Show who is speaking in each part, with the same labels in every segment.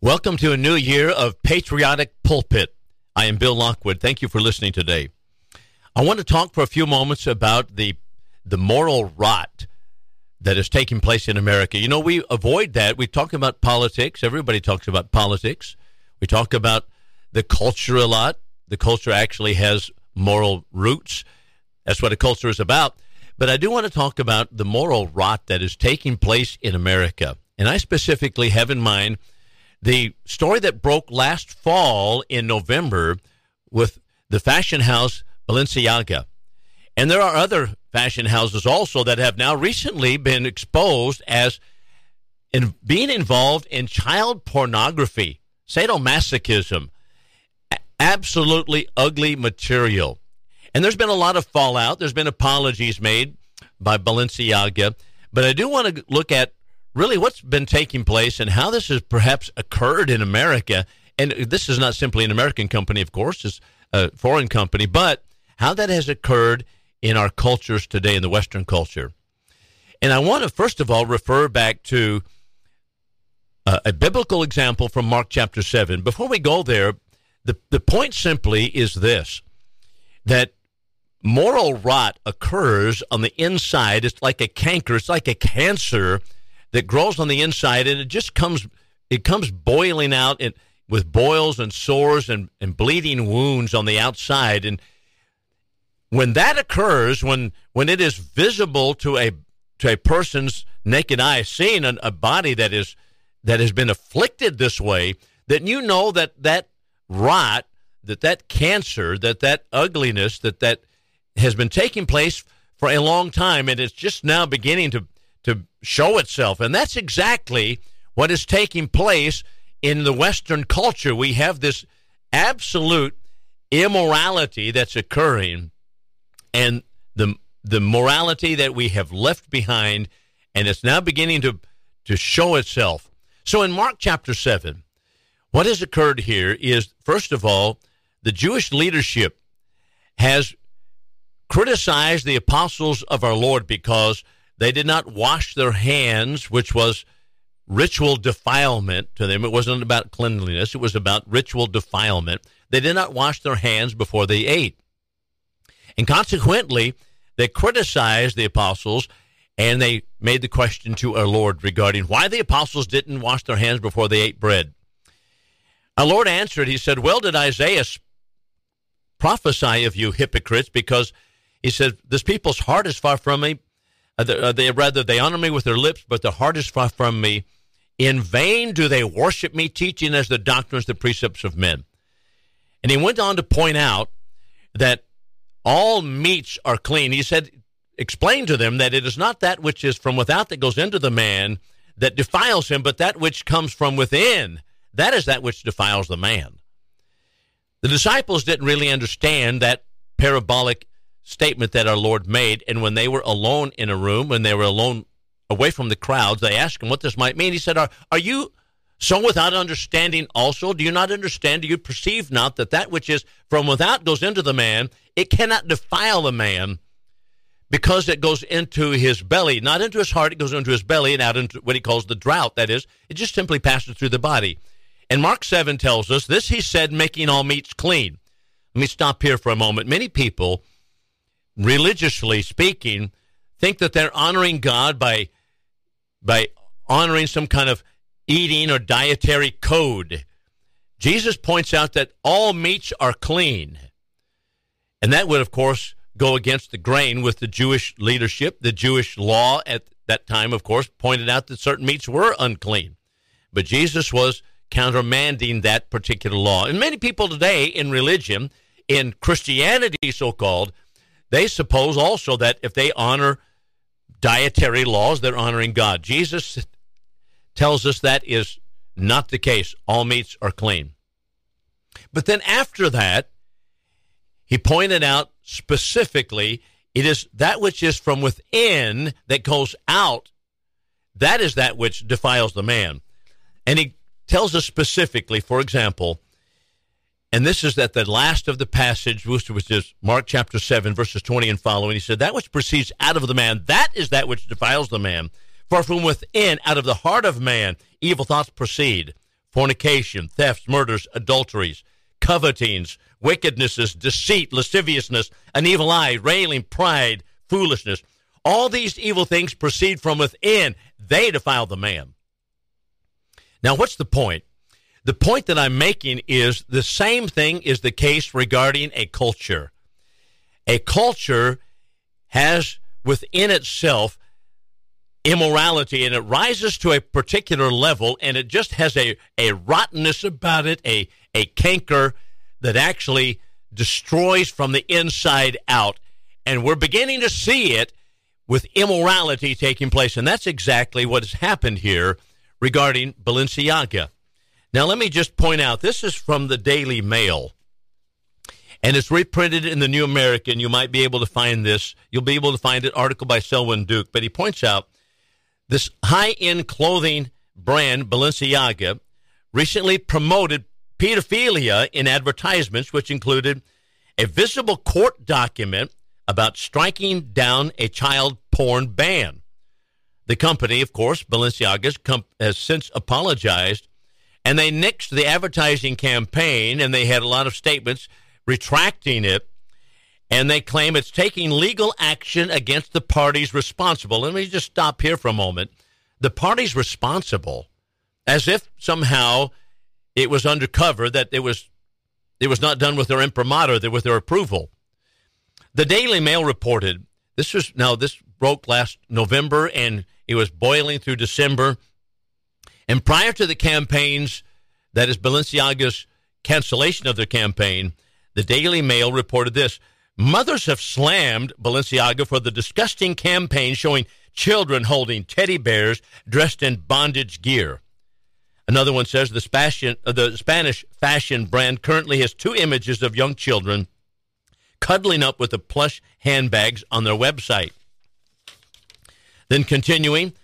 Speaker 1: Welcome to a new year of Patriotic Pulpit. I am Bill Lockwood. Thank you for listening today. I want to talk for a few moments about the the moral rot that is taking place in America. You know, we avoid that. We talk about politics. Everybody talks about politics. We talk about the culture a lot. The culture actually has moral roots. That's what a culture is about. But I do want to talk about the moral rot that is taking place in America. And I specifically have in mind the story that broke last fall in November with the fashion house Balenciaga. And there are other fashion houses also that have now recently been exposed as in being involved in child pornography, sadomasochism, absolutely ugly material. And there's been a lot of fallout. There's been apologies made by Balenciaga. But I do want to look at really what's been taking place and how this has perhaps occurred in America. And this is not simply an American company, of course, it's a foreign company, but how that has occurred in our cultures today, in the Western culture. And I want to, first of all, refer back to uh, a biblical example from Mark chapter 7. Before we go there, the, the point simply is this that moral rot occurs on the inside. It's like a canker, it's like a cancer that grows on the inside, and it just comes it comes boiling out and with boils and sores and, and bleeding wounds on the outside. And when that occurs, when when it is visible to a to a person's naked eye, seeing a, a body that is that has been afflicted this way, then you know that that rot, that that cancer, that that ugliness, that that has been taking place for a long time, and it's just now beginning to to show itself. And that's exactly what is taking place in the Western culture. We have this absolute immorality that's occurring, and the the morality that we have left behind, and it's now beginning to to show itself. So in Mark chapter seven, what has occurred here is first of all, the Jewish leadership has criticized the apostles of our Lord because they did not wash their hands, which was ritual defilement to them. It wasn't about cleanliness, it was about ritual defilement. They did not wash their hands before they ate. And consequently, they criticized the apostles and they made the question to our Lord regarding why the apostles didn't wash their hands before they ate bread. Our Lord answered, He said, Well, did Isaiah prophesy of you hypocrites? Because he said, This people's heart is far from me, Uh, uh, they rather they honor me with their lips, but their heart is far from me. In vain do they worship me, teaching as the doctrines, the precepts of men. And he went on to point out that all meats are clean. He said, explain to them that it is not that which is from without that goes into the man that defiles him, but that which comes from within. That is that which defiles the man. The disciples didn't really understand that parabolic statement that our Lord made. And when they were alone in a room, when they were alone away from the crowds, they asked him what this might mean. He said, Are, are you so without understanding also? Do you not understand? Do you perceive not that that which is from without goes into the man? It cannot defile the man because it goes into his belly, not into his heart, it goes into his belly and out into what he calls the drought. That is, it just simply passes through the body. And Mark 7 tells us this he said, making all meats clean. Let me stop here for a moment. Many people religiously speaking, think that they're honoring God by by honoring some kind of eating or dietary code. Jesus points out that all meats are clean. And that would, of course, go against the grain with the Jewish leadership. The Jewish law at that time, of course, pointed out that certain meats were unclean. But Jesus was countermanding that particular law. And many people today in religion, in Christianity so called, they suppose also that if they honor dietary laws, they're honoring God. Jesus tells us that is not the case. All meats are clean. But then after that, he pointed out specifically it is that which is from within that goes out, that is that which defiles the man. And he tells us specifically, for example, and this is at the last of the passage, which is Mark chapter 7, verses 20 and following. He said, That which proceeds out of the man, that is that which defiles the man. For from within, out of the heart of man, evil thoughts proceed fornication, thefts, murders, adulteries, covetings, wickednesses, deceit, lasciviousness, an evil eye, railing, pride, foolishness. All these evil things proceed from within. They defile the man. Now, what's the point? The point that I'm making is the same thing is the case regarding a culture. A culture has within itself immorality and it rises to a particular level and it just has a, a rottenness about it, a, a canker that actually destroys from the inside out. And we're beginning to see it with immorality taking place. And that's exactly what has happened here regarding Balenciaga. Now, let me just point out this is from the Daily Mail. And it's reprinted in the New American. You might be able to find this. You'll be able to find it article by Selwyn Duke. But he points out this high end clothing brand, Balenciaga, recently promoted pedophilia in advertisements, which included a visible court document about striking down a child porn ban. The company, of course, Balenciaga, has since apologized, and they nixed the advertising campaign, and they had a lot of statements retracting it, and they claim it's taking legal action against the parties responsible. Let me just stop here for a moment. The parties responsible, as if somehow it was undercover that it was it was not done with their imprimatur, with their approval. The Daily Mail reported this was now this broke last November and it was boiling through December. And prior to the campaigns, that is Balenciaga's cancellation of their campaign, the Daily Mail reported this. Mothers have slammed Balenciaga for the disgusting campaign showing children holding teddy bears dressed in bondage gear. Another one says the, uh, the Spanish fashion brand currently has two images of young children cuddling up with the plush handbags on their website. Then continuing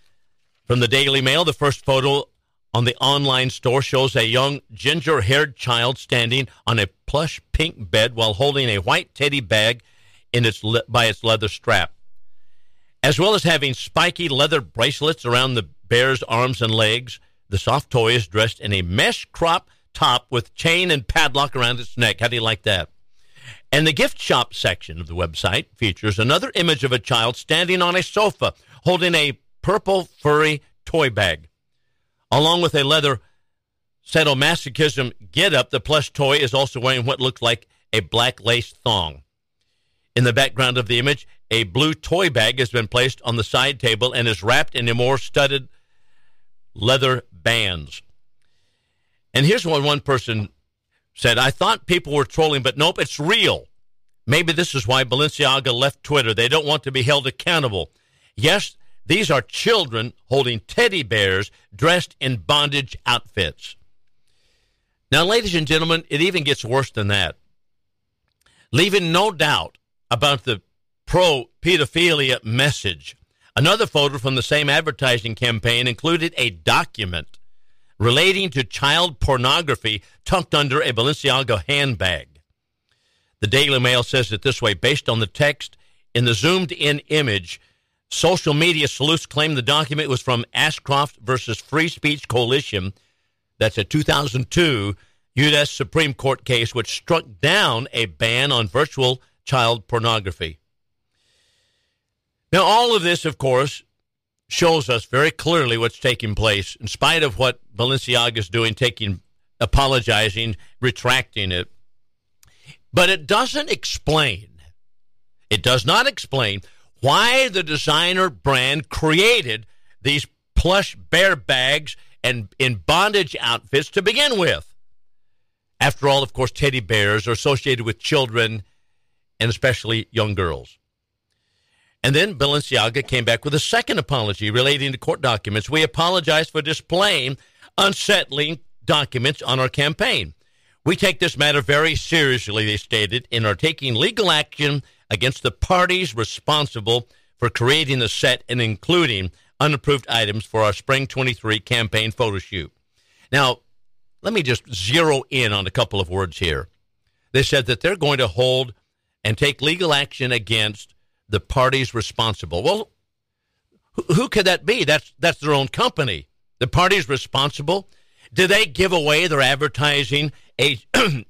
Speaker 1: from the Daily Mail, the first photo on the online store shows a young ginger haired child standing on a plush pink bed while holding a white teddy bag in its le- by its leather strap. As well as having spiky leather bracelets around the bear's arms and legs, the soft toy is dressed in a mesh crop top with chain and padlock around its neck. How do you like that? And the gift shop section of the website features another image of a child standing on a sofa holding a purple furry toy bag. Along with a leather sadomasochism get up, the plush toy is also wearing what looks like a black lace thong. In the background of the image, a blue toy bag has been placed on the side table and is wrapped in a more studded leather bands. And here's what one person said, I thought people were trolling, but nope, it's real. Maybe this is why Balenciaga left Twitter. They don't want to be held accountable. Yes, these are children holding teddy bears dressed in bondage outfits. Now, ladies and gentlemen, it even gets worse than that. Leaving no doubt about the pro pedophilia message. Another photo from the same advertising campaign included a document relating to child pornography tucked under a Balenciaga handbag. The Daily Mail says it this way based on the text in the zoomed in image. Social media sleuths claim the document was from Ashcroft versus Free Speech Coalition. That's a 2002 U.S. Supreme Court case which struck down a ban on virtual child pornography. Now, all of this, of course, shows us very clearly what's taking place, in spite of what Balenciaga is doing, taking, apologizing, retracting it. But it doesn't explain, it does not explain why the designer brand created these plush bear bags and in bondage outfits to begin with. After all, of course, teddy bears are associated with children and especially young girls. And then Balenciaga came back with a second apology relating to court documents. We apologize for displaying unsettling documents on our campaign. We take this matter very seriously, they stated, and are taking legal action against the parties responsible for creating the set and including unapproved items for our Spring 23 campaign photo shoot. Now, let me just zero in on a couple of words here. They said that they're going to hold and take legal action against the parties responsible. Well, who, could that be? That's that's their own company. The parties responsible. Did they give away their advertising a,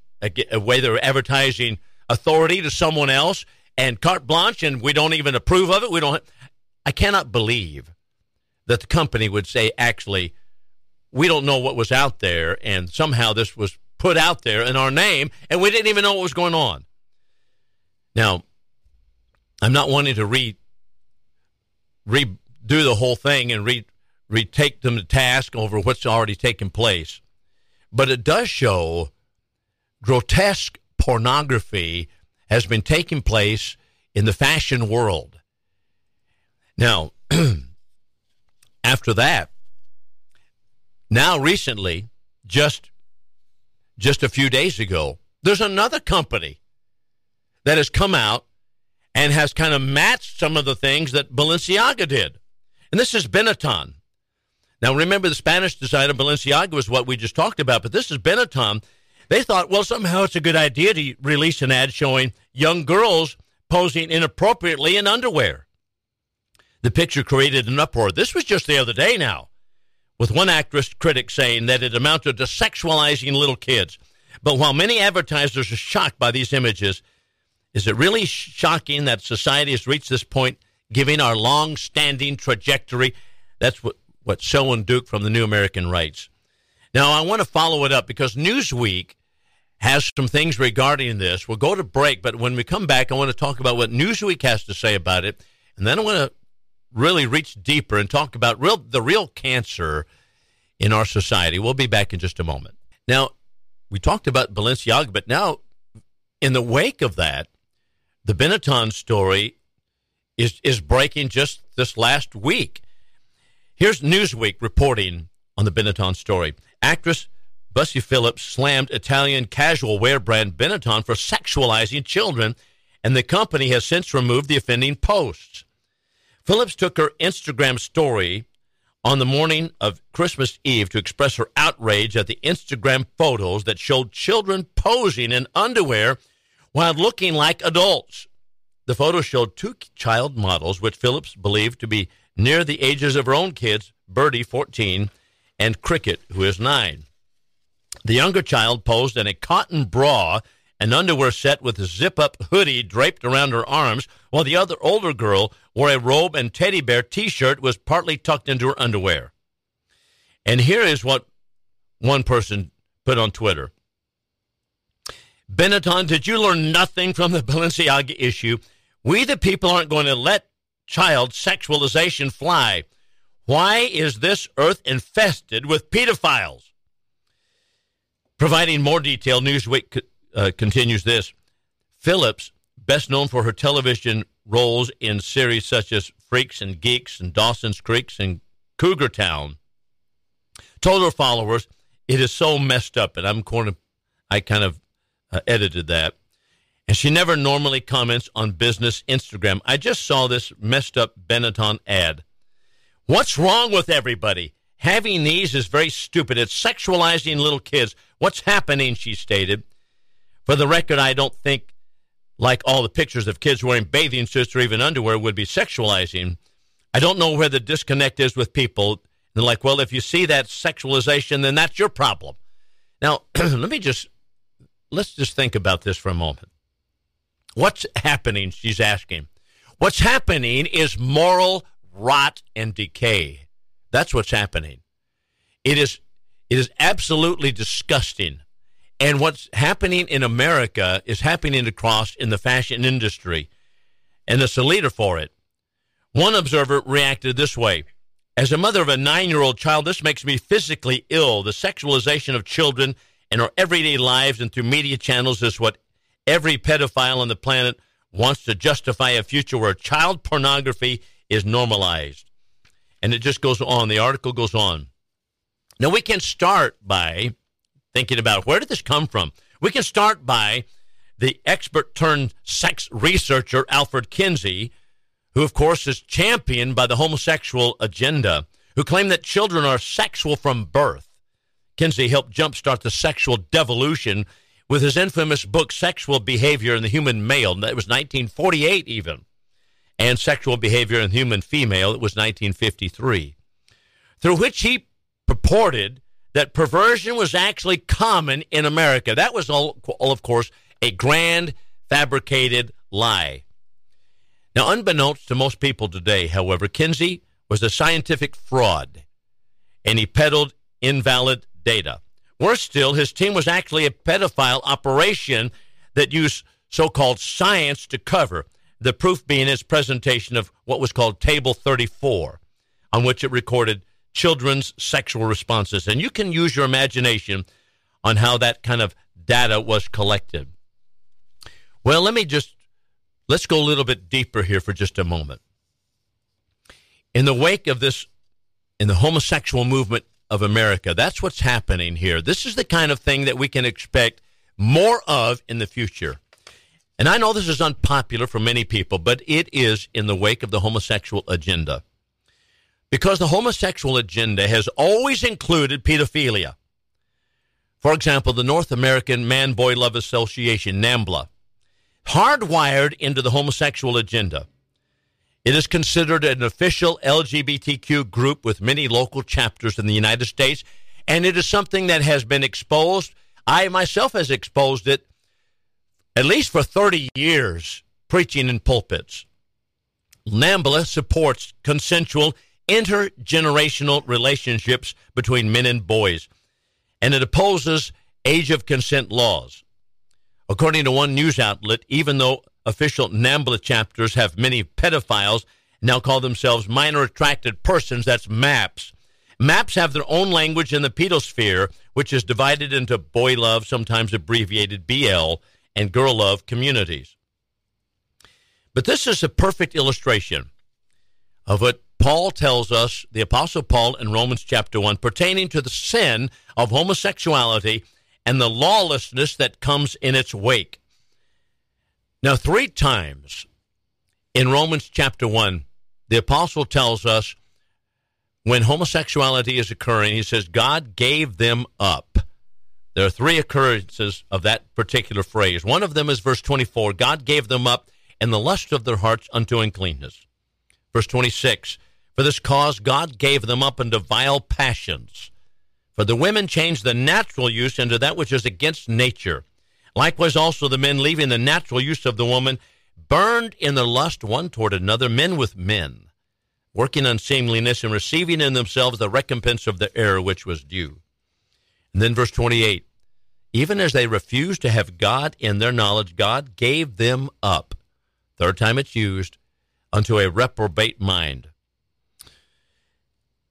Speaker 1: away their advertising authority to someone else and carte blanche, and we don't even approve of it? We don't. I cannot believe that the company would say, actually, we don't know what was out there, and somehow this was put out there in our name, and we didn't even know what was going on. Now, I'm not wanting to re redo the whole thing and re retake them to task over what's already taken place, but it does show grotesque pornography has been taking place in the fashion world. Now, after that, now recently, just just a few days ago, there's another company that has come out and has kind of matched some of the things that Balenciaga did. And this is Benetton. Now, remember, the Spanish designer Balenciaga was what we just talked about, but this is Benetton. They thought, well, somehow it's a good idea to release an ad showing young girls posing inappropriately in underwear. The picture created an uproar. This was just the other day now, with one actress critic saying that it amounted to sexualizing little kids. But while many advertisers are shocked by these images, is it really shocking that society has reached this point, giving our long standing trajectory? That's what, what Selwyn Duke from the New American writes. Now, I want to follow it up because Newsweek has some things regarding this. We'll go to break, but when we come back, I want to talk about what Newsweek has to say about it. And then I want to really reach deeper and talk about real the real cancer in our society. We'll be back in just a moment. Now, we talked about Balenciaga, but now in the wake of that, the Benetton story is is breaking just this last week. Here's Newsweek reporting on the Benetton story. Actress Busy Phillips slammed Italian casual wear brand Benetton for sexualizing children, and the company has since removed the offending posts. Phillips took her Instagram story on the morning of Christmas Eve to express her outrage at the Instagram photos that showed children posing in underwear while looking like adults. The photos showed two child models, which Phillips believed to be near the ages of her own kids, Birdie, 14, and Cricket, who is 9. The younger child posed in a cotton bra an underwear set with a zip up hoodie draped around her arms, while the other older girl wore a robe and teddy bear t shirt was partly tucked into her underwear. And here is what one person put on Twitter Benetton, did you learn nothing from the Balenciaga issue? We, the people, aren't going to let child sexualization fly. Why is this earth infested with pedophiles? Providing more detail, Newsweek uh, continues this. Phillips, best known for her television roles in series such as Freaks and Geeks and Dawson's Creeks and Cougar Town, told her followers, "It is so messed up," and I'm going to, I kind of uh, edited that. And she never normally comments on business Instagram. I just saw this messed up Benetton ad. What's wrong with everybody? Having these is very stupid. It's sexualizing little kids. What's happening, she stated. For the record, I don't think like all the pictures of kids wearing bathing suits or even underwear would be sexualizing. I don't know where the disconnect is with people. They're like, well, if you see that sexualization, then that's your problem. Now, let me just let's just think about this for a moment. What's happening? She's asking. What's happening is moral rot and decay. That's what's happening. It is it is absolutely disgusting and what's happening in America is happening across in the fashion industry. And it's a leader for it. One observer reacted this way As a mother of a nine year old child, this makes me physically ill. The sexualization of children in our everyday lives and through media channels is what every pedophile on the planet wants to justify a future where child pornography is normalized. And it just goes on. The article goes on. Now, we can start by thinking about where did this come from? We can start by the expert turned sex researcher Alfred Kinsey, who, of course, is championed by the homosexual agenda, who claim that children are sexual from birth. Kinsey helped jumpstart the sexual devolution with his infamous book, Sexual Behavior in the Human Male. That was 1948, even. And Sexual Behavior in Human Female. It was 1953. Through which he purported that perversion was actually common in America. That was all, all of course, a grand fabricated lie. Now, unbeknownst to most people today, however, Kinsey was a scientific fraud and he peddled invalid data. Worse still, his team was actually a pedophile operation that used so called science to cover, the proof being his presentation of what was called Table 34, on which it recorded children's sexual responses. And you can use your imagination on how that kind of data was collected. Well, let me just let's go a little bit deeper here for just a moment. In the wake of this in the homosexual movement of America, that's what's happening here. This is the kind of thing that we can expect more of in the future. And I know this is unpopular for many people, but it is in the wake of the homosexual agenda. Because the homosexual agenda has always included pedophilia. For example, the North American Man Boy Love Association, NAMBLA, hardwired into the homosexual agenda. It is considered an official LGBTQ group with many local chapters in the United States, and it is something that has been exposed. I myself has exposed it at least for 30 years preaching in pulpits. NAMBLA supports consensual intergenerational relationships between men and boys, and it opposes age of consent laws. According to one news outlet, even though official NAMBLA chapters have many pedophiles now call themselves minor attracted persons, that's MAPS. MAPS have their own language in the pedosphere, which is divided into boy love, sometimes abbreviated BL, and girl love communities. But this is a perfect illustration of what Paul tells us, the Apostle Paul in Romans chapter 1, pertaining to the sin of homosexuality and the lawlessness that comes in its wake. Now, three times in Romans chapter 1, the Apostle tells us when homosexuality is occurring, he says, God gave them up. There are three occurrences of that particular phrase. One of them is verse 24 God gave them up in the lust of their hearts unto uncleanness. Verse 26 For this cause God gave them up into vile passions. For the women changed the natural use into that which is against nature. Likewise, also the men, leaving the natural use of the woman, burned in their lust one toward another, men with men, working unseemliness and receiving in themselves the recompense of the error which was due. And then verse 28 even as they refused to have God in their knowledge, God gave them up. Third time it's used, unto a reprobate mind.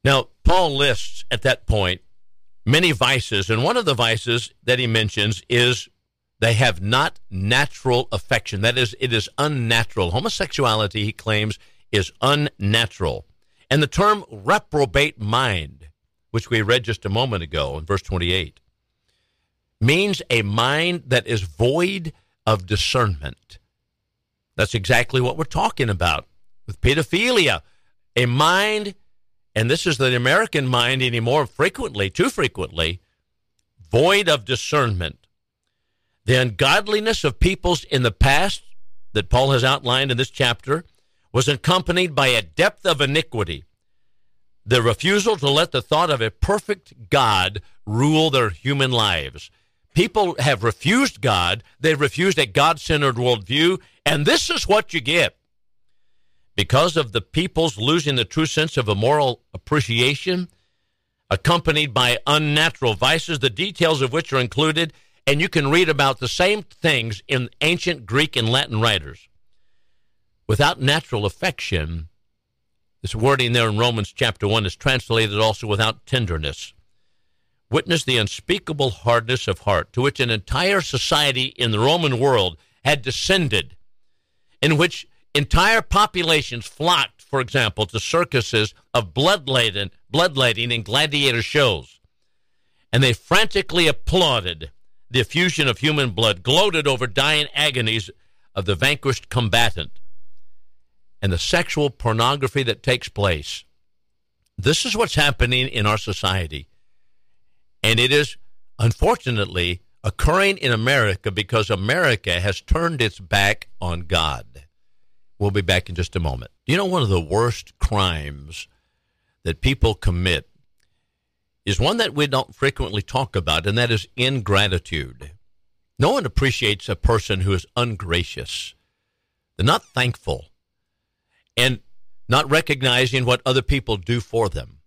Speaker 1: Now, Paul lists at that point many vices, and one of the vices that he mentions is they have not natural affection. That is, it is unnatural. Homosexuality, he claims, is unnatural. And the term reprobate mind which we read just a moment ago in verse 28, means a mind that is void of discernment. That's exactly what we're talking about with pedophilia. A mind, and this is the American mind anymore frequently, too frequently, void of discernment. The ungodliness of peoples in the past that Paul has outlined in this chapter was accompanied by a depth of iniquity the refusal to let the thought of a perfect God rule their human lives. People have refused God, they've refused a God centered worldview, and this is what you get. Because of the people's losing the true sense of a moral appreciation, accompanied by unnatural vices, the details of which are included, and you can read about the same things in ancient Greek and Latin writers. Without natural affection, this wording there in Romans chapter 1 is translated also without tenderness. Witness the unspeakable hardness of heart to which an entire society in the Roman world had descended, in which entire populations flocked, for example, to circuses of bloodletting, bloodletting and gladiator shows. And they frantically applauded the effusion of human blood, gloated over dying agonies of the vanquished combatant and the sexual pornography that takes place. This is what's happening in our society. And it is, unfortunately, occurring in America because America has turned its back on God. We'll be back in just a moment. You know, one of the worst crimes that people commit is one that we don't frequently talk about, and that is ingratitude. No one appreciates a person who is ungracious. They're not thankful and not recognizing what other people do for them.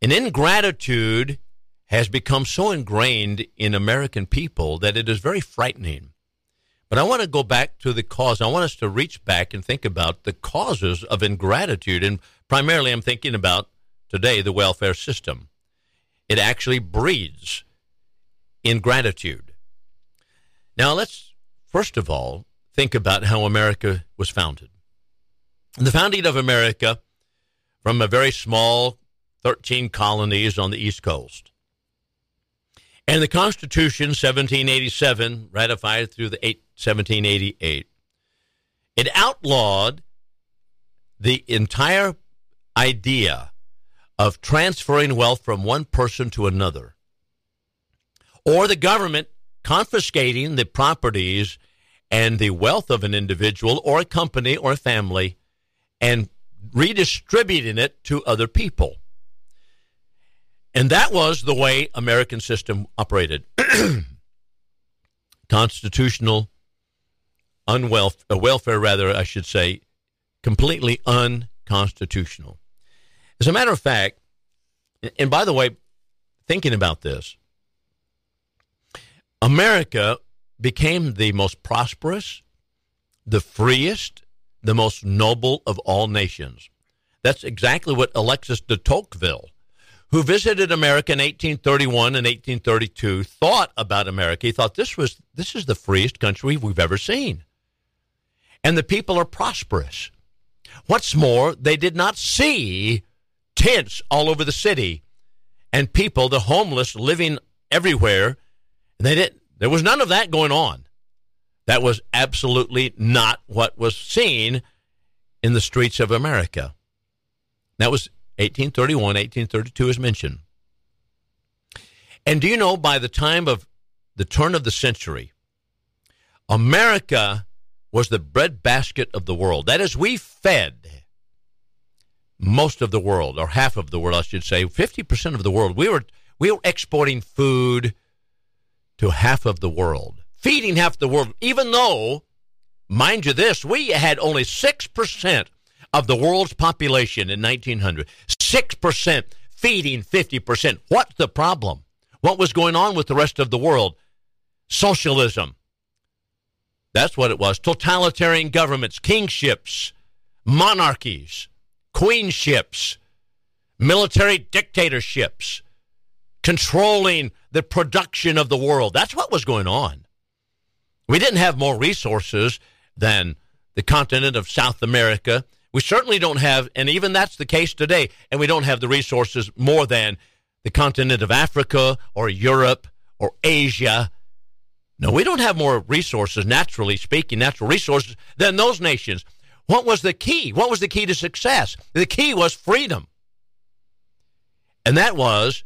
Speaker 1: And ingratitude has become so ingrained in American people that it is very frightening. But I want to go back to the cause. I want us to reach back and think about the causes of ingratitude. And primarily, I'm thinking about today the welfare system. It actually breeds ingratitude. Now, let's first of all think about how America was founded. The founding of America from a very small 13 colonies on the East Coast. And the Constitution, 1787, ratified through the 1788, it outlawed the entire idea of transferring wealth from one person to another, or the government confiscating the properties and the wealth of an individual or a company or a family and redistributing it to other people. And that was the way American system operated. Constitutional unwelf uh, welfare rather I should say completely unconstitutional. As a matter of fact, and by the way, thinking about this, America became the most prosperous, the freest, the most noble of all nations. That's exactly what Alexis de Tocqueville, who visited America in 1831 and 1832, thought about America. He thought this was this is the freest country we've ever seen. And the people are prosperous. What's more, they did not see tents all over the city and people, the homeless, living everywhere. They didn't there was none of that going on. That was absolutely not what was seen in the streets of America. That was 1831, 1832 is mentioned. And do you know by the time of the turn of the century, America was the breadbasket of the world. That is, we fed most of the world, or half of the world, I should say, 50% of the world. We were, we were exporting food to half of the world, feeding half the world, even though, mind you, this, we had only 6% of the world's population in 1900. 6% feeding 50%. What's the problem? What was going on with the rest of the world? Socialism. That's what it was. Totalitarian governments, kingships, monarchies queenships, military dictatorships, controlling the production of the world. That's what was going on. We didn't have more resources than the continent of South America. We certainly don't have, and even that's the case today, and we don't have the resources more than the continent of Africa or Europe or Asia. No, we don't have more resources, naturally speaking, natural resources, than those nations. What was the key? What was the key to success? The key was freedom. And that was,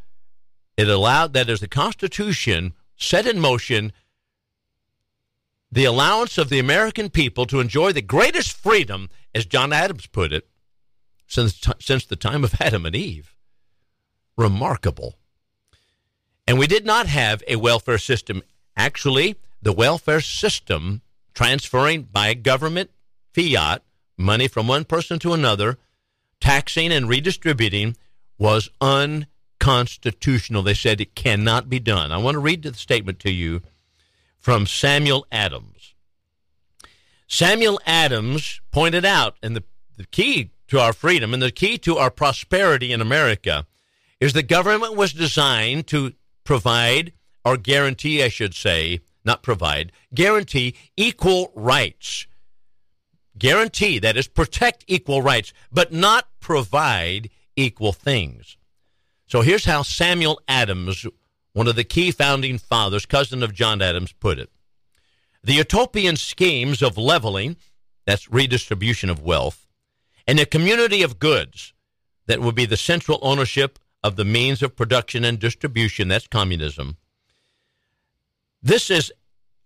Speaker 1: it allowed, that as the Constitution set in motion the allowance of the American people to enjoy the greatest freedom, as John Adams put it, since, since the time of Adam and Eve. Remarkable. And we did not have a welfare system. Actually, the welfare system transferring by government fiat money from one person to another, taxing and redistributing, was unconstitutional. They said it cannot be done. I want to read the statement to you from Samuel Adams. Samuel Adams pointed out, and the, the key to our freedom and the key to our prosperity in America is the government was designed to provide or guarantee, I should say, not provide, guarantee equal rights guarantee, that is, protect equal rights, but not provide equal things. So here's how Samuel Adams, one of the key founding fathers, cousin of John Adams, put it The utopian schemes of leveling, that's redistribution of wealth, and a community of goods that would be the central ownership of the means of production and distribution, that's communism. This is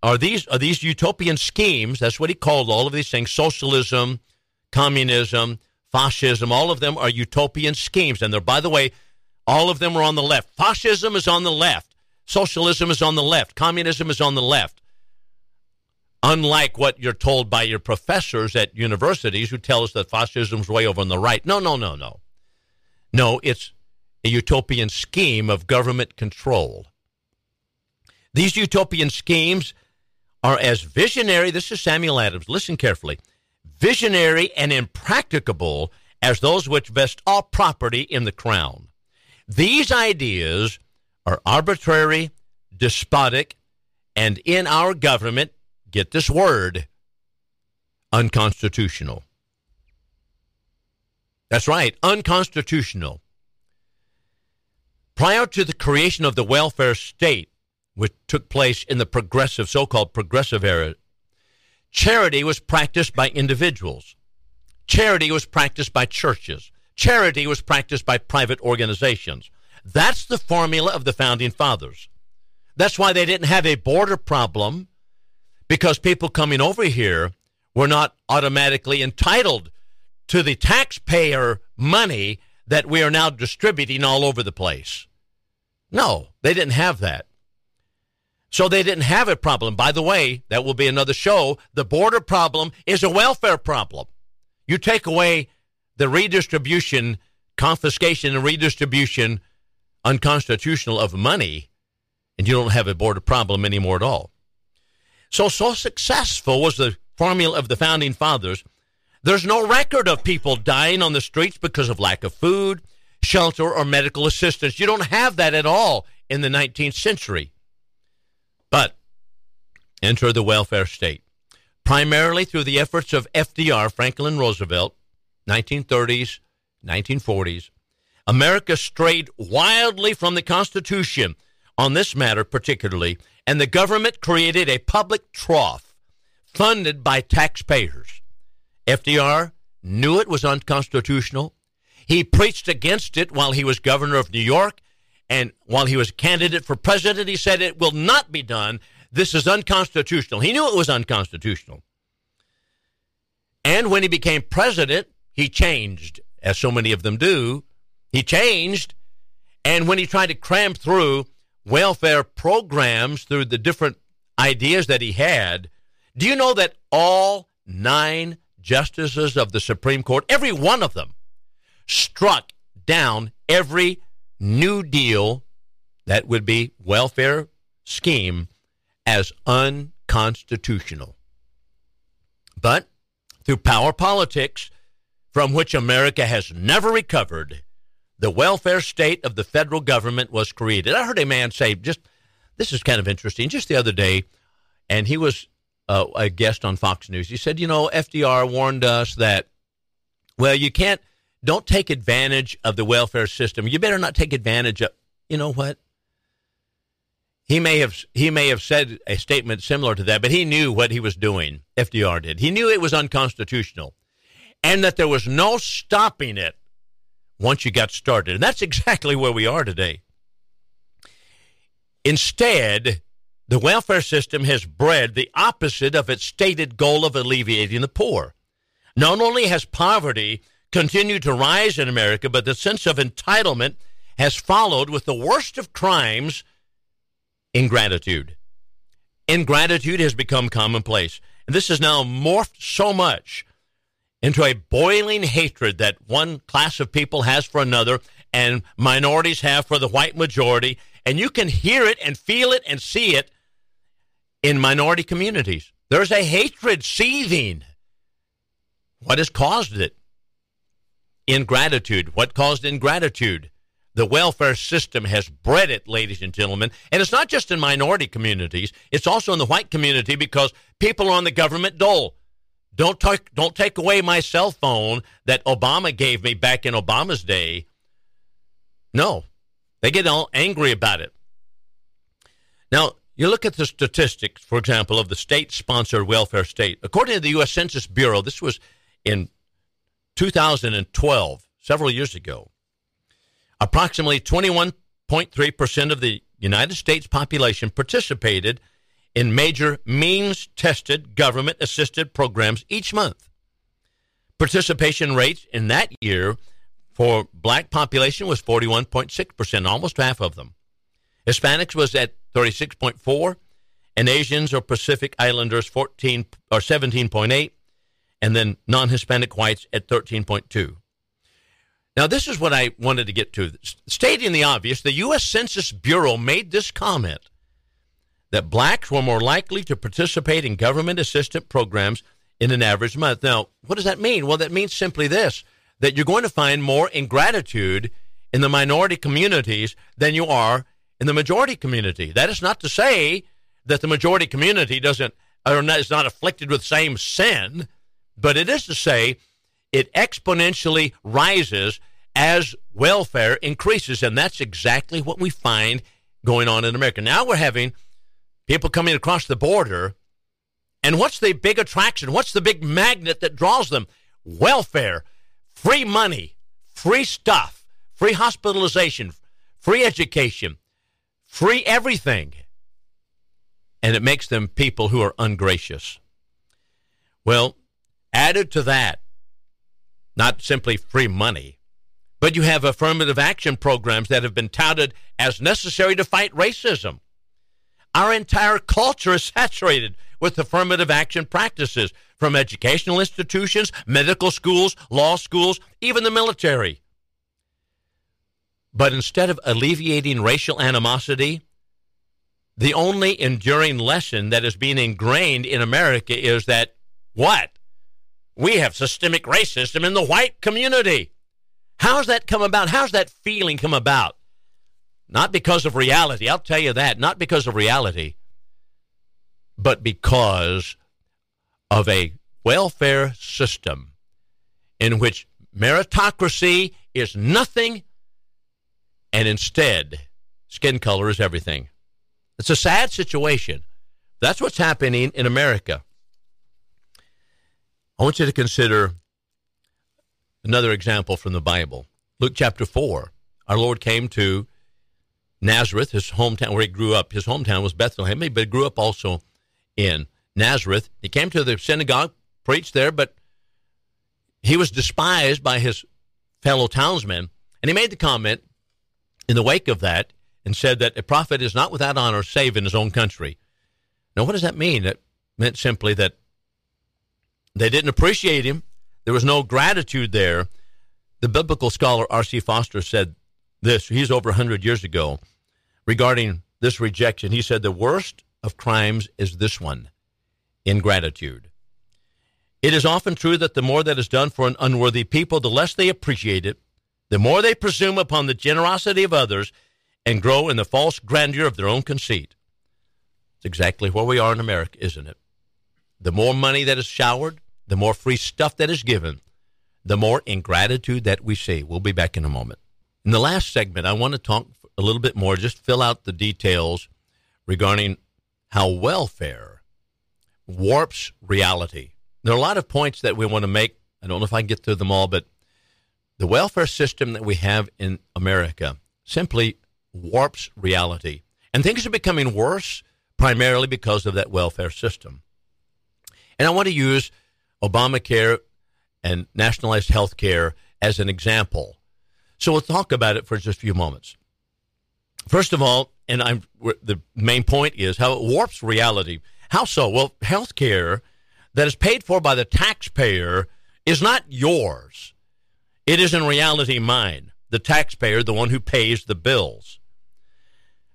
Speaker 1: are these are these utopian schemes? That's what he called all of these things: socialism, communism, fascism. All of them are utopian schemes, and they're by the way, All of them are on the left. Fascism is on the left. Socialism is on the left. Communism is on the left. Unlike what you're told by your professors at universities who tell us that fascism's way over on the right. No, no, no, no. No, it's a utopian scheme of government control. These utopian schemes are as visionary, this is Samuel Adams, listen carefully, visionary and impracticable as those which vest all property in the crown. These ideas are arbitrary, despotic, and in our government, get this word, unconstitutional. That's right, unconstitutional. Prior to the creation of the welfare state, which took place in the progressive, so called progressive era, charity was practiced by individuals. Charity was practiced by churches. Charity was practiced by private organizations. That's the formula of the founding fathers. That's why they didn't have a border problem because people coming over here were not automatically entitled to the taxpayer money that we are now distributing all over the place. No, they didn't have that. So they didn't have a problem. By the way, that will be another show. The border problem is a welfare problem. You take away the redistribution, confiscation, and redistribution unconstitutional of money, and you don't have a border problem anymore at all. So, so successful was the formula of the founding fathers. There's no record of people dying on the streets because of lack of food, shelter, or medical assistance. You don't have that at all in the 19th century. But enter the welfare state, primarily through the efforts of FDR, Franklin Roosevelt, 1930s, 1940s, America strayed wildly from the Constitution on this matter, particularly, and the government created a public trough funded by taxpayers. FDR knew it was unconstitutional. He preached against it while he was governor of New York, and while he was a candidate for president, he said it will not be done. This is unconstitutional. He knew it was unconstitutional. And when he became president, he changed, as so many of them do, he changed. And when he tried to cram through welfare programs through the different ideas that he had, do you know that all nine justices of the Supreme Court, every one of them, struck down every New Deal that would be welfare scheme as unconstitutional. But through power politics, from which America has never recovered, the welfare state of the federal government was created. I heard a man say, just this is kind of interesting, just the other day, and he was uh, a guest on Fox News. He said, you know, FDR warned us that, well, you can't, don't take advantage of the welfare system. You better not take advantage of, you know what? He may have he may have said a statement similar to that, but he knew what he was doing. FDR did. He knew it was unconstitutional, and that there was no stopping it once you got started. And that's exactly where we are today. Instead, the welfare system has bred the opposite of its stated goal of alleviating the poor. Not only has poverty continued to rise in America, but the sense of entitlement has followed with the worst of crimes ingratitude. Ingratitude has become commonplace. And this has now morphed so much into a boiling hatred that one class of people has for another and minorities have for the white majority. And you can hear it and feel it and see it in minority communities. There's a hatred seething. What has caused it? Ingratitude. What caused ingratitude? The welfare system has bred it, ladies and gentlemen. And it's not just in minority communities, it's also in the white community because people are on the government dole. Don't take don't take away my cell phone that Obama gave me back in Obama's day. No. They get all angry about it. Now, you look at the statistics, for example, of the state sponsored welfare state. According to the U.S. Census Bureau, this was in 2012, several years ago. Approximately 21.3% of the United States population participated in major means tested government assisted programs each month. Participation rates in that year for black population was 41.6%, almost half of them. Hispanics was at 36.4, and Asians or Pacific Islanders 14 or 17.8, and then non-Hispanic whites at 13.2. Now, this is what I wanted to get to. Stating the obvious, the U.S. Census Bureau made this comment that blacks were more likely to participate in government assistance programs in an average month. Now, what does that mean? Well, that means simply this that you're going to find more ingratitude in the minority communities than you are in the majority community. That is not to say that the majority community doesn't or is not afflicted with same sin, but it is to say it exponentially rises as welfare increases, and that's exactly what we find going on in America. Now we're having people coming across the border, and what's the big attraction? What's the big magnet that draws them? Welfare, free money, free stuff, free hospitalization, free education, free everything. And it makes them people who are ungracious. Well, added to that, not simply free money, but you have affirmative action programs that have been touted as necessary to fight racism. Our entire culture is saturated with affirmative action practices from educational institutions, medical schools, law schools, even the military. But instead of alleviating racial animosity, the only enduring lesson that is being ingrained in America is that what? We have systemic racism in the white community. How's that come about? How's that feeling come about? Not because of reality, I'll tell you that, not because of reality, but because of a welfare system in which meritocracy is nothing and instead skin color is everything. It's a sad situation. That's what's happening in America. I want you to consider another example from the Bible. Luke chapter 4. Our Lord came to Nazareth, his hometown, where he grew up. His hometown was Bethlehem, but he grew up also in Nazareth. He came to the synagogue, preached there, but he was despised by his fellow townsmen. And he made the comment in the wake of that and said that a prophet is not without honor save in his own country. Now, what does that mean? It meant simply that they didn't appreciate him. There was no gratitude there. The biblical scholar R.C. Foster said this, he's over 100 years ago, regarding this rejection. He said, The worst of crimes is this one ingratitude. It is often true that the more that is done for an unworthy people, the less they appreciate it, the more they presume upon the generosity of others and grow in the false grandeur of their own conceit. It's exactly where we are in America, isn't it? The more money that is showered, the more free stuff that is given, the more ingratitude that we see. We'll be back in a moment. In the last segment, I want to talk a little bit more, just fill out the details regarding how welfare warps reality. There are a lot of points that we want to make. I don't know if I can get through them all, but the welfare system that we have in America simply warps reality. And things are becoming worse primarily because of that welfare system. And I want to use Obamacare and nationalized health care as an example. So we'll talk about it for just a few moments. First of all, and I'm the main point is how it warps reality. How so? Well, health care that is paid for by the taxpayer is not yours. It is in reality mine, the taxpayer, the one who pays the bills.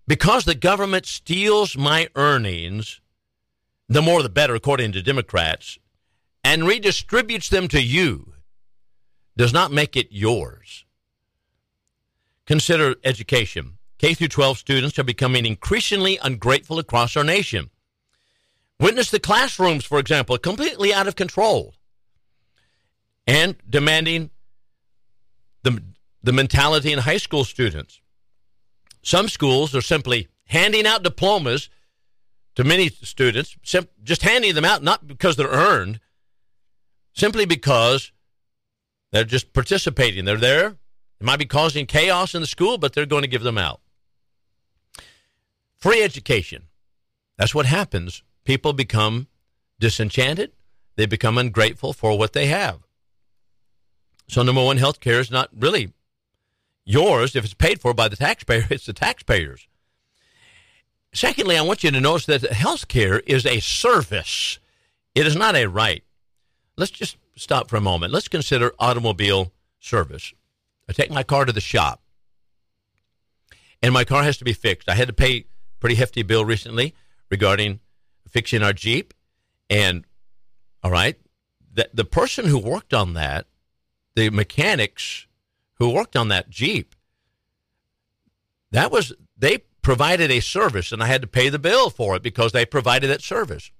Speaker 1: Because the government steals my earnings, the more the better, according to Democrats, and redistributes them to you does not make it yours. Consider education. K through 12 students are becoming increasingly ungrateful across our nation. Witness the classrooms, for example, completely out of control and demanding the, the mentality in high school students. Some schools are simply handing out diplomas to many students, just handing them out, not because they're earned, simply because they're just participating. They're there. It might be causing chaos in the school, but they're going to give them out. Free education. That's what happens. People become disenchanted. They become ungrateful for what they have. So, number one, health care is not really yours. If it's paid for by the taxpayer, it's the taxpayers. Secondly, I want you to notice that health care is a service. It is not a right. Let's just stop for a moment. Let's consider automobile service. I take my car to the shop, and my car has to be fixed. I had to pay pretty hefty bill recently regarding fixing our Jeep. And, all right, the, the person who worked on that, the mechanics who worked on that Jeep, that was, they provided a service, and I had to pay the bill for it because they provided that service.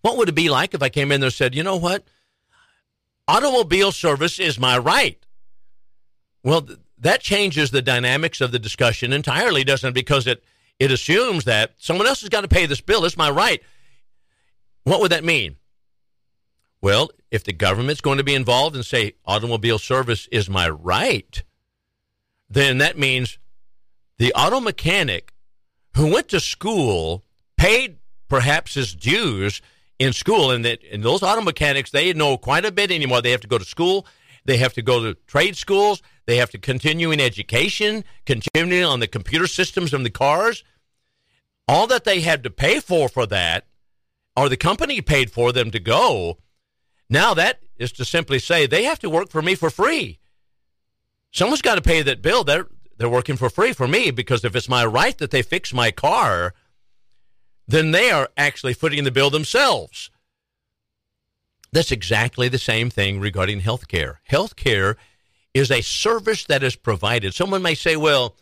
Speaker 1: What would it be like if I came in there and said, you know what? Automobile service is my right. Well, th- that changes the dynamics of the discussion entirely, doesn't it? Because it, it assumes that someone else has got to pay this bill. It's my right. What would that mean? Well, if the government's going to be involved and say automobile service is my right, then that means the auto mechanic who went to school paid perhaps his dues in school, and that and those auto mechanics they know quite a bit anymore. They have to go to school, they have to go to trade schools, they have to continue in education, continuing on the computer systems of the cars. All that they had to pay for for that, or the company paid for them to go. Now that is to simply say they have to work for me for free. Someone's got to pay that bill. They're they're working for free for me because if it's my right that they fix my car, then they are actually footing the bill themselves. That's exactly the same thing regarding health care. Health care is a service that is provided. Someone may say, well,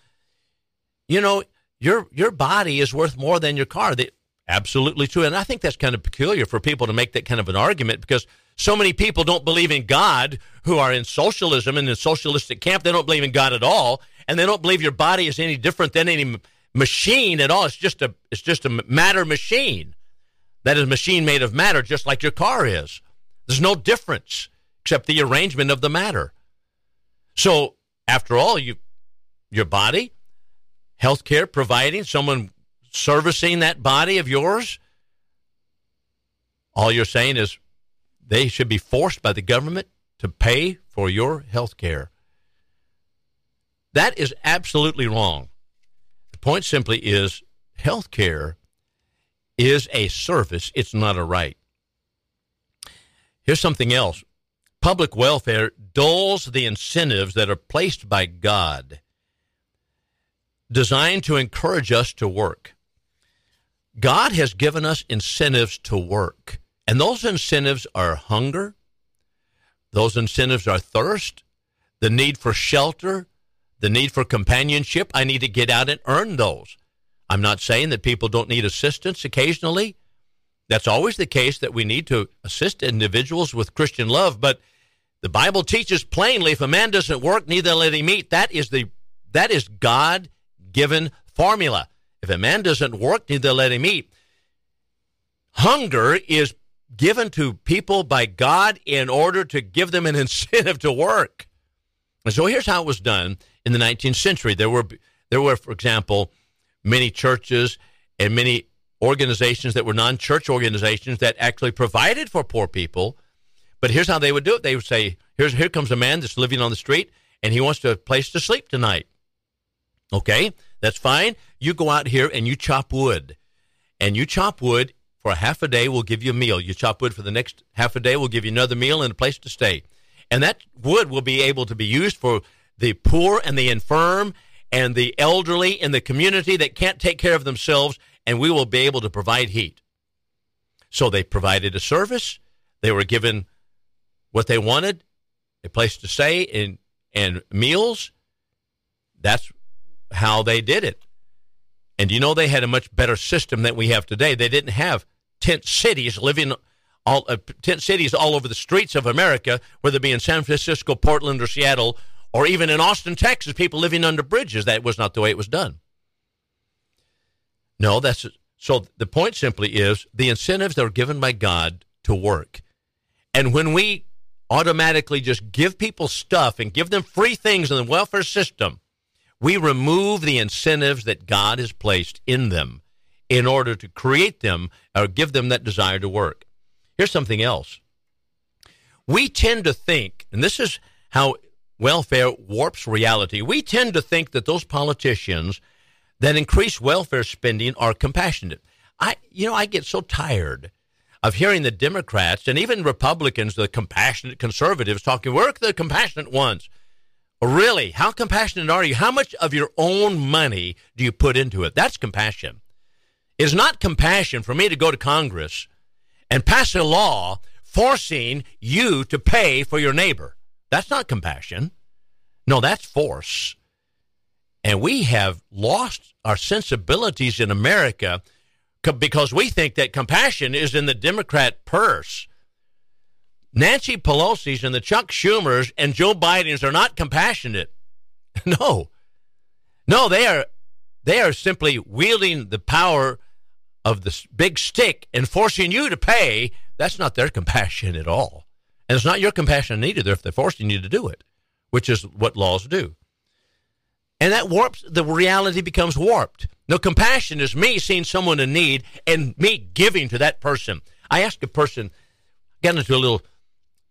Speaker 1: you know, your your body is worth more than your car. They, absolutely true. And I think that's kind of peculiar for people to make that kind of an argument because so many people don't believe in God who are in socialism and in the socialistic camp. They don't believe in God at all. And they don't believe your body is any different than any machine at all. It's just a it's just a matter machine. That is machine made of matter, just like your car is. There's no difference except the arrangement of the matter. So after all, you your body, health care providing, someone servicing that body of yours, all you're saying is they should be forced by the government to pay for your health care. That is absolutely wrong The point simply is health care is a service, it's not a right. Here's something else public welfare dulls the incentives that are placed by God, designed to encourage us to work. God has given us incentives to work, and those incentives are hunger, those incentives are thirst, the need for shelter, the need for companionship, I need to get out and earn those. I'm not saying that people don't need assistance occasionally. That's always the case that we need to assist individuals with Christian love, but the Bible teaches plainly if a man doesn't work, neither let him eat. That is the that is God given formula. If a man doesn't work, neither let him eat. Hunger is given to people by God in order to give them an incentive to work. And so here's how it was done in the 19th century. There were, there were, for example, many churches and many organizations that were non-church organizations that actually provided for poor people. But here's how they would do it: they would say, "Here's here comes a man that's living on the street, and he wants a place to sleep tonight." Okay, that's fine. You go out here and you chop wood, and you chop wood for a half a day. We'll give you a meal. You chop wood for the next half a day. We'll give you another meal and a place to stay. And that wood will be able to be used for the poor and the infirm and the elderly in the community that can't take care of themselves, and we will be able to provide heat. So they provided a service. They were given what they wanted, a place to stay, and, and meals. That's how they did it. And you know, they had a much better system than we have today. They didn't have tent cities living all uh, tent cities all over the streets of America, whether it be in San Francisco, Portland, or Seattle, or even in Austin, Texas, people living under bridges. That was not the way it was done. No, that's so. The point simply is the incentives that are given by God to work, and when we automatically just give people stuff and give them free things in the welfare system, we remove the incentives that God has placed in them in order to create them or give them that desire to work. Here's something else. We tend to think, and this is how welfare warps reality. We tend to think that those politicians that increase welfare spending are compassionate. I, you know, I get so tired of hearing the Democrats and even Republicans, the compassionate conservatives, talking, we're the compassionate ones. Really? How compassionate are you? How much of your own money do you put into it? That's compassion. It's not compassion for me to go to Congress and pass a law forcing you to pay for your neighbor. That's not compassion. No, that's force. And we have lost our sensibilities in America because we think that compassion is in the Democrat purse. Nancy Pelosi's and the Chuck Schumers and Joe Biden's are not compassionate. No. No, they are they are simply wielding the power of the big stick and forcing you to pay. That's not their compassion at all. And it's not your compassion either if they're forcing you to do it, which is what laws do. And that warps, the reality becomes warped. No, compassion is me seeing someone in need and me giving to that person. I asked a person, got into a little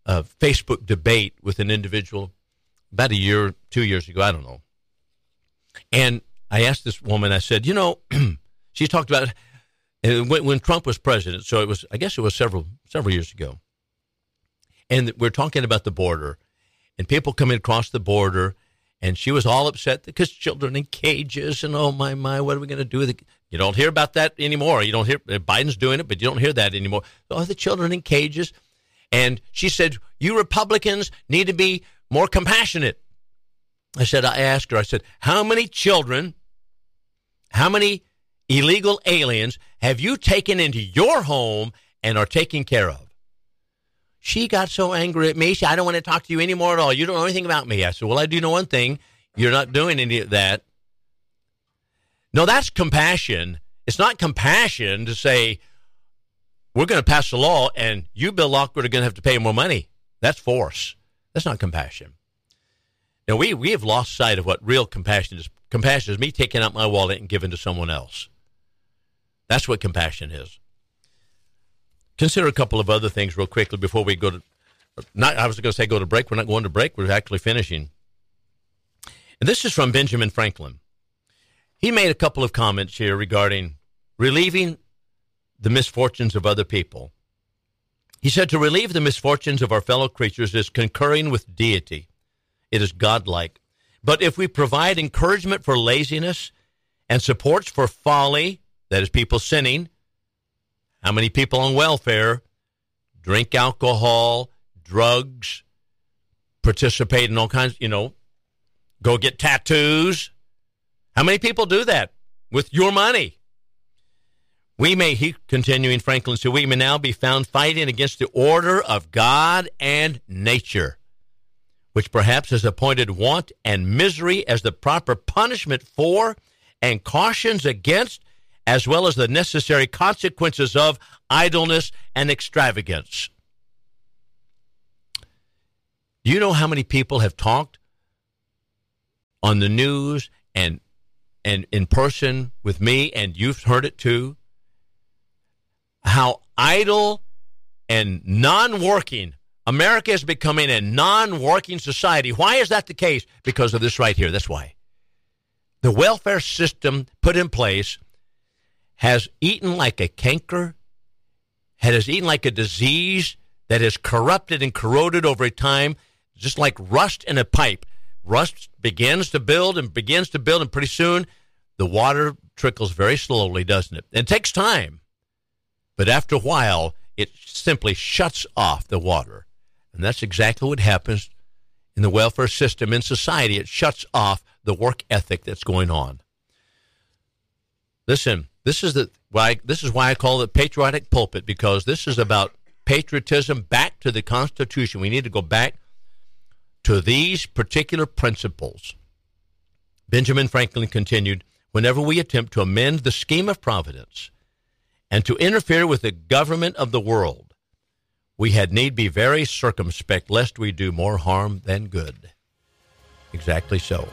Speaker 1: uh, Facebook debate with an individual about a year, two years ago, I don't know. And I asked this woman, I said, you know, she talked about when, when Trump was president. So it was, I guess it was several several years ago. And we're talking about the border, and people coming across the border and she was all upset because children in cages and oh my my, what are we going to do with it? You don't hear about that anymore. You don't hear uh, Biden's doing it, but you don't hear that anymore. Oh, the children in cages, and she said, "You Republicans need to be more compassionate." I said, I asked her, I said, "How many children, how many illegal aliens have you taken into your home and are taking care of?" She got so angry at me. She, I don't want to talk to you anymore at all. You don't know anything about me. I said, Well, I do know one thing. You're not doing any of that. No, that's compassion. It's not compassion to say, We're going to pass a law and you, Bill Lockwood, are going to have to pay more money. That's force. That's not compassion. Now, we, we have lost sight of what real compassion is. Compassion is me taking out my wallet and giving to someone else. That's what compassion is consider a couple of other things real quickly before we go to. Not, I was going to say go to break. We're not going to break. We're actually finishing. And this is from Benjamin Franklin. He made a couple of comments here regarding relieving the misfortunes of other people. He said to relieve the misfortunes of our fellow creatures is concurring with deity. It is godlike. But if we provide encouragement for laziness and supports for folly, that is people sinning, how many people on welfare drink alcohol, drugs, participate in all kinds, you know, go get tattoos? How many people do that with your money? We may, he continuing Franklin, so we may now be found fighting against the order of God and nature, which perhaps has appointed want and misery as the proper punishment for and cautions against as well as the necessary consequences of idleness and extravagance. Do you know how many people have talked on the news and and in person with me and you've heard it too how idle and non-working America is becoming a non-working society. Why is that the case? Because of this right here. That's why. The welfare system put in place has eaten like a canker, has eaten like a disease that has corrupted and corroded over time, just like rust in a pipe. Rust begins to build and begins to build, and pretty soon the water trickles very slowly, doesn't it? It takes time. But after a while, it simply shuts off the water. And that's exactly what happens in the welfare system in society. It shuts off the work ethic that's going on. Listen, this is the why this is why I call it patriotic pulpit because this is about patriotism back to the Constitution. We need to go back to these particular principles. Benjamin Franklin continued, whenever we attempt to amend the scheme of providence and to interfere with the government of the world, we had need be very circumspect lest we do more harm than good. Exactly so.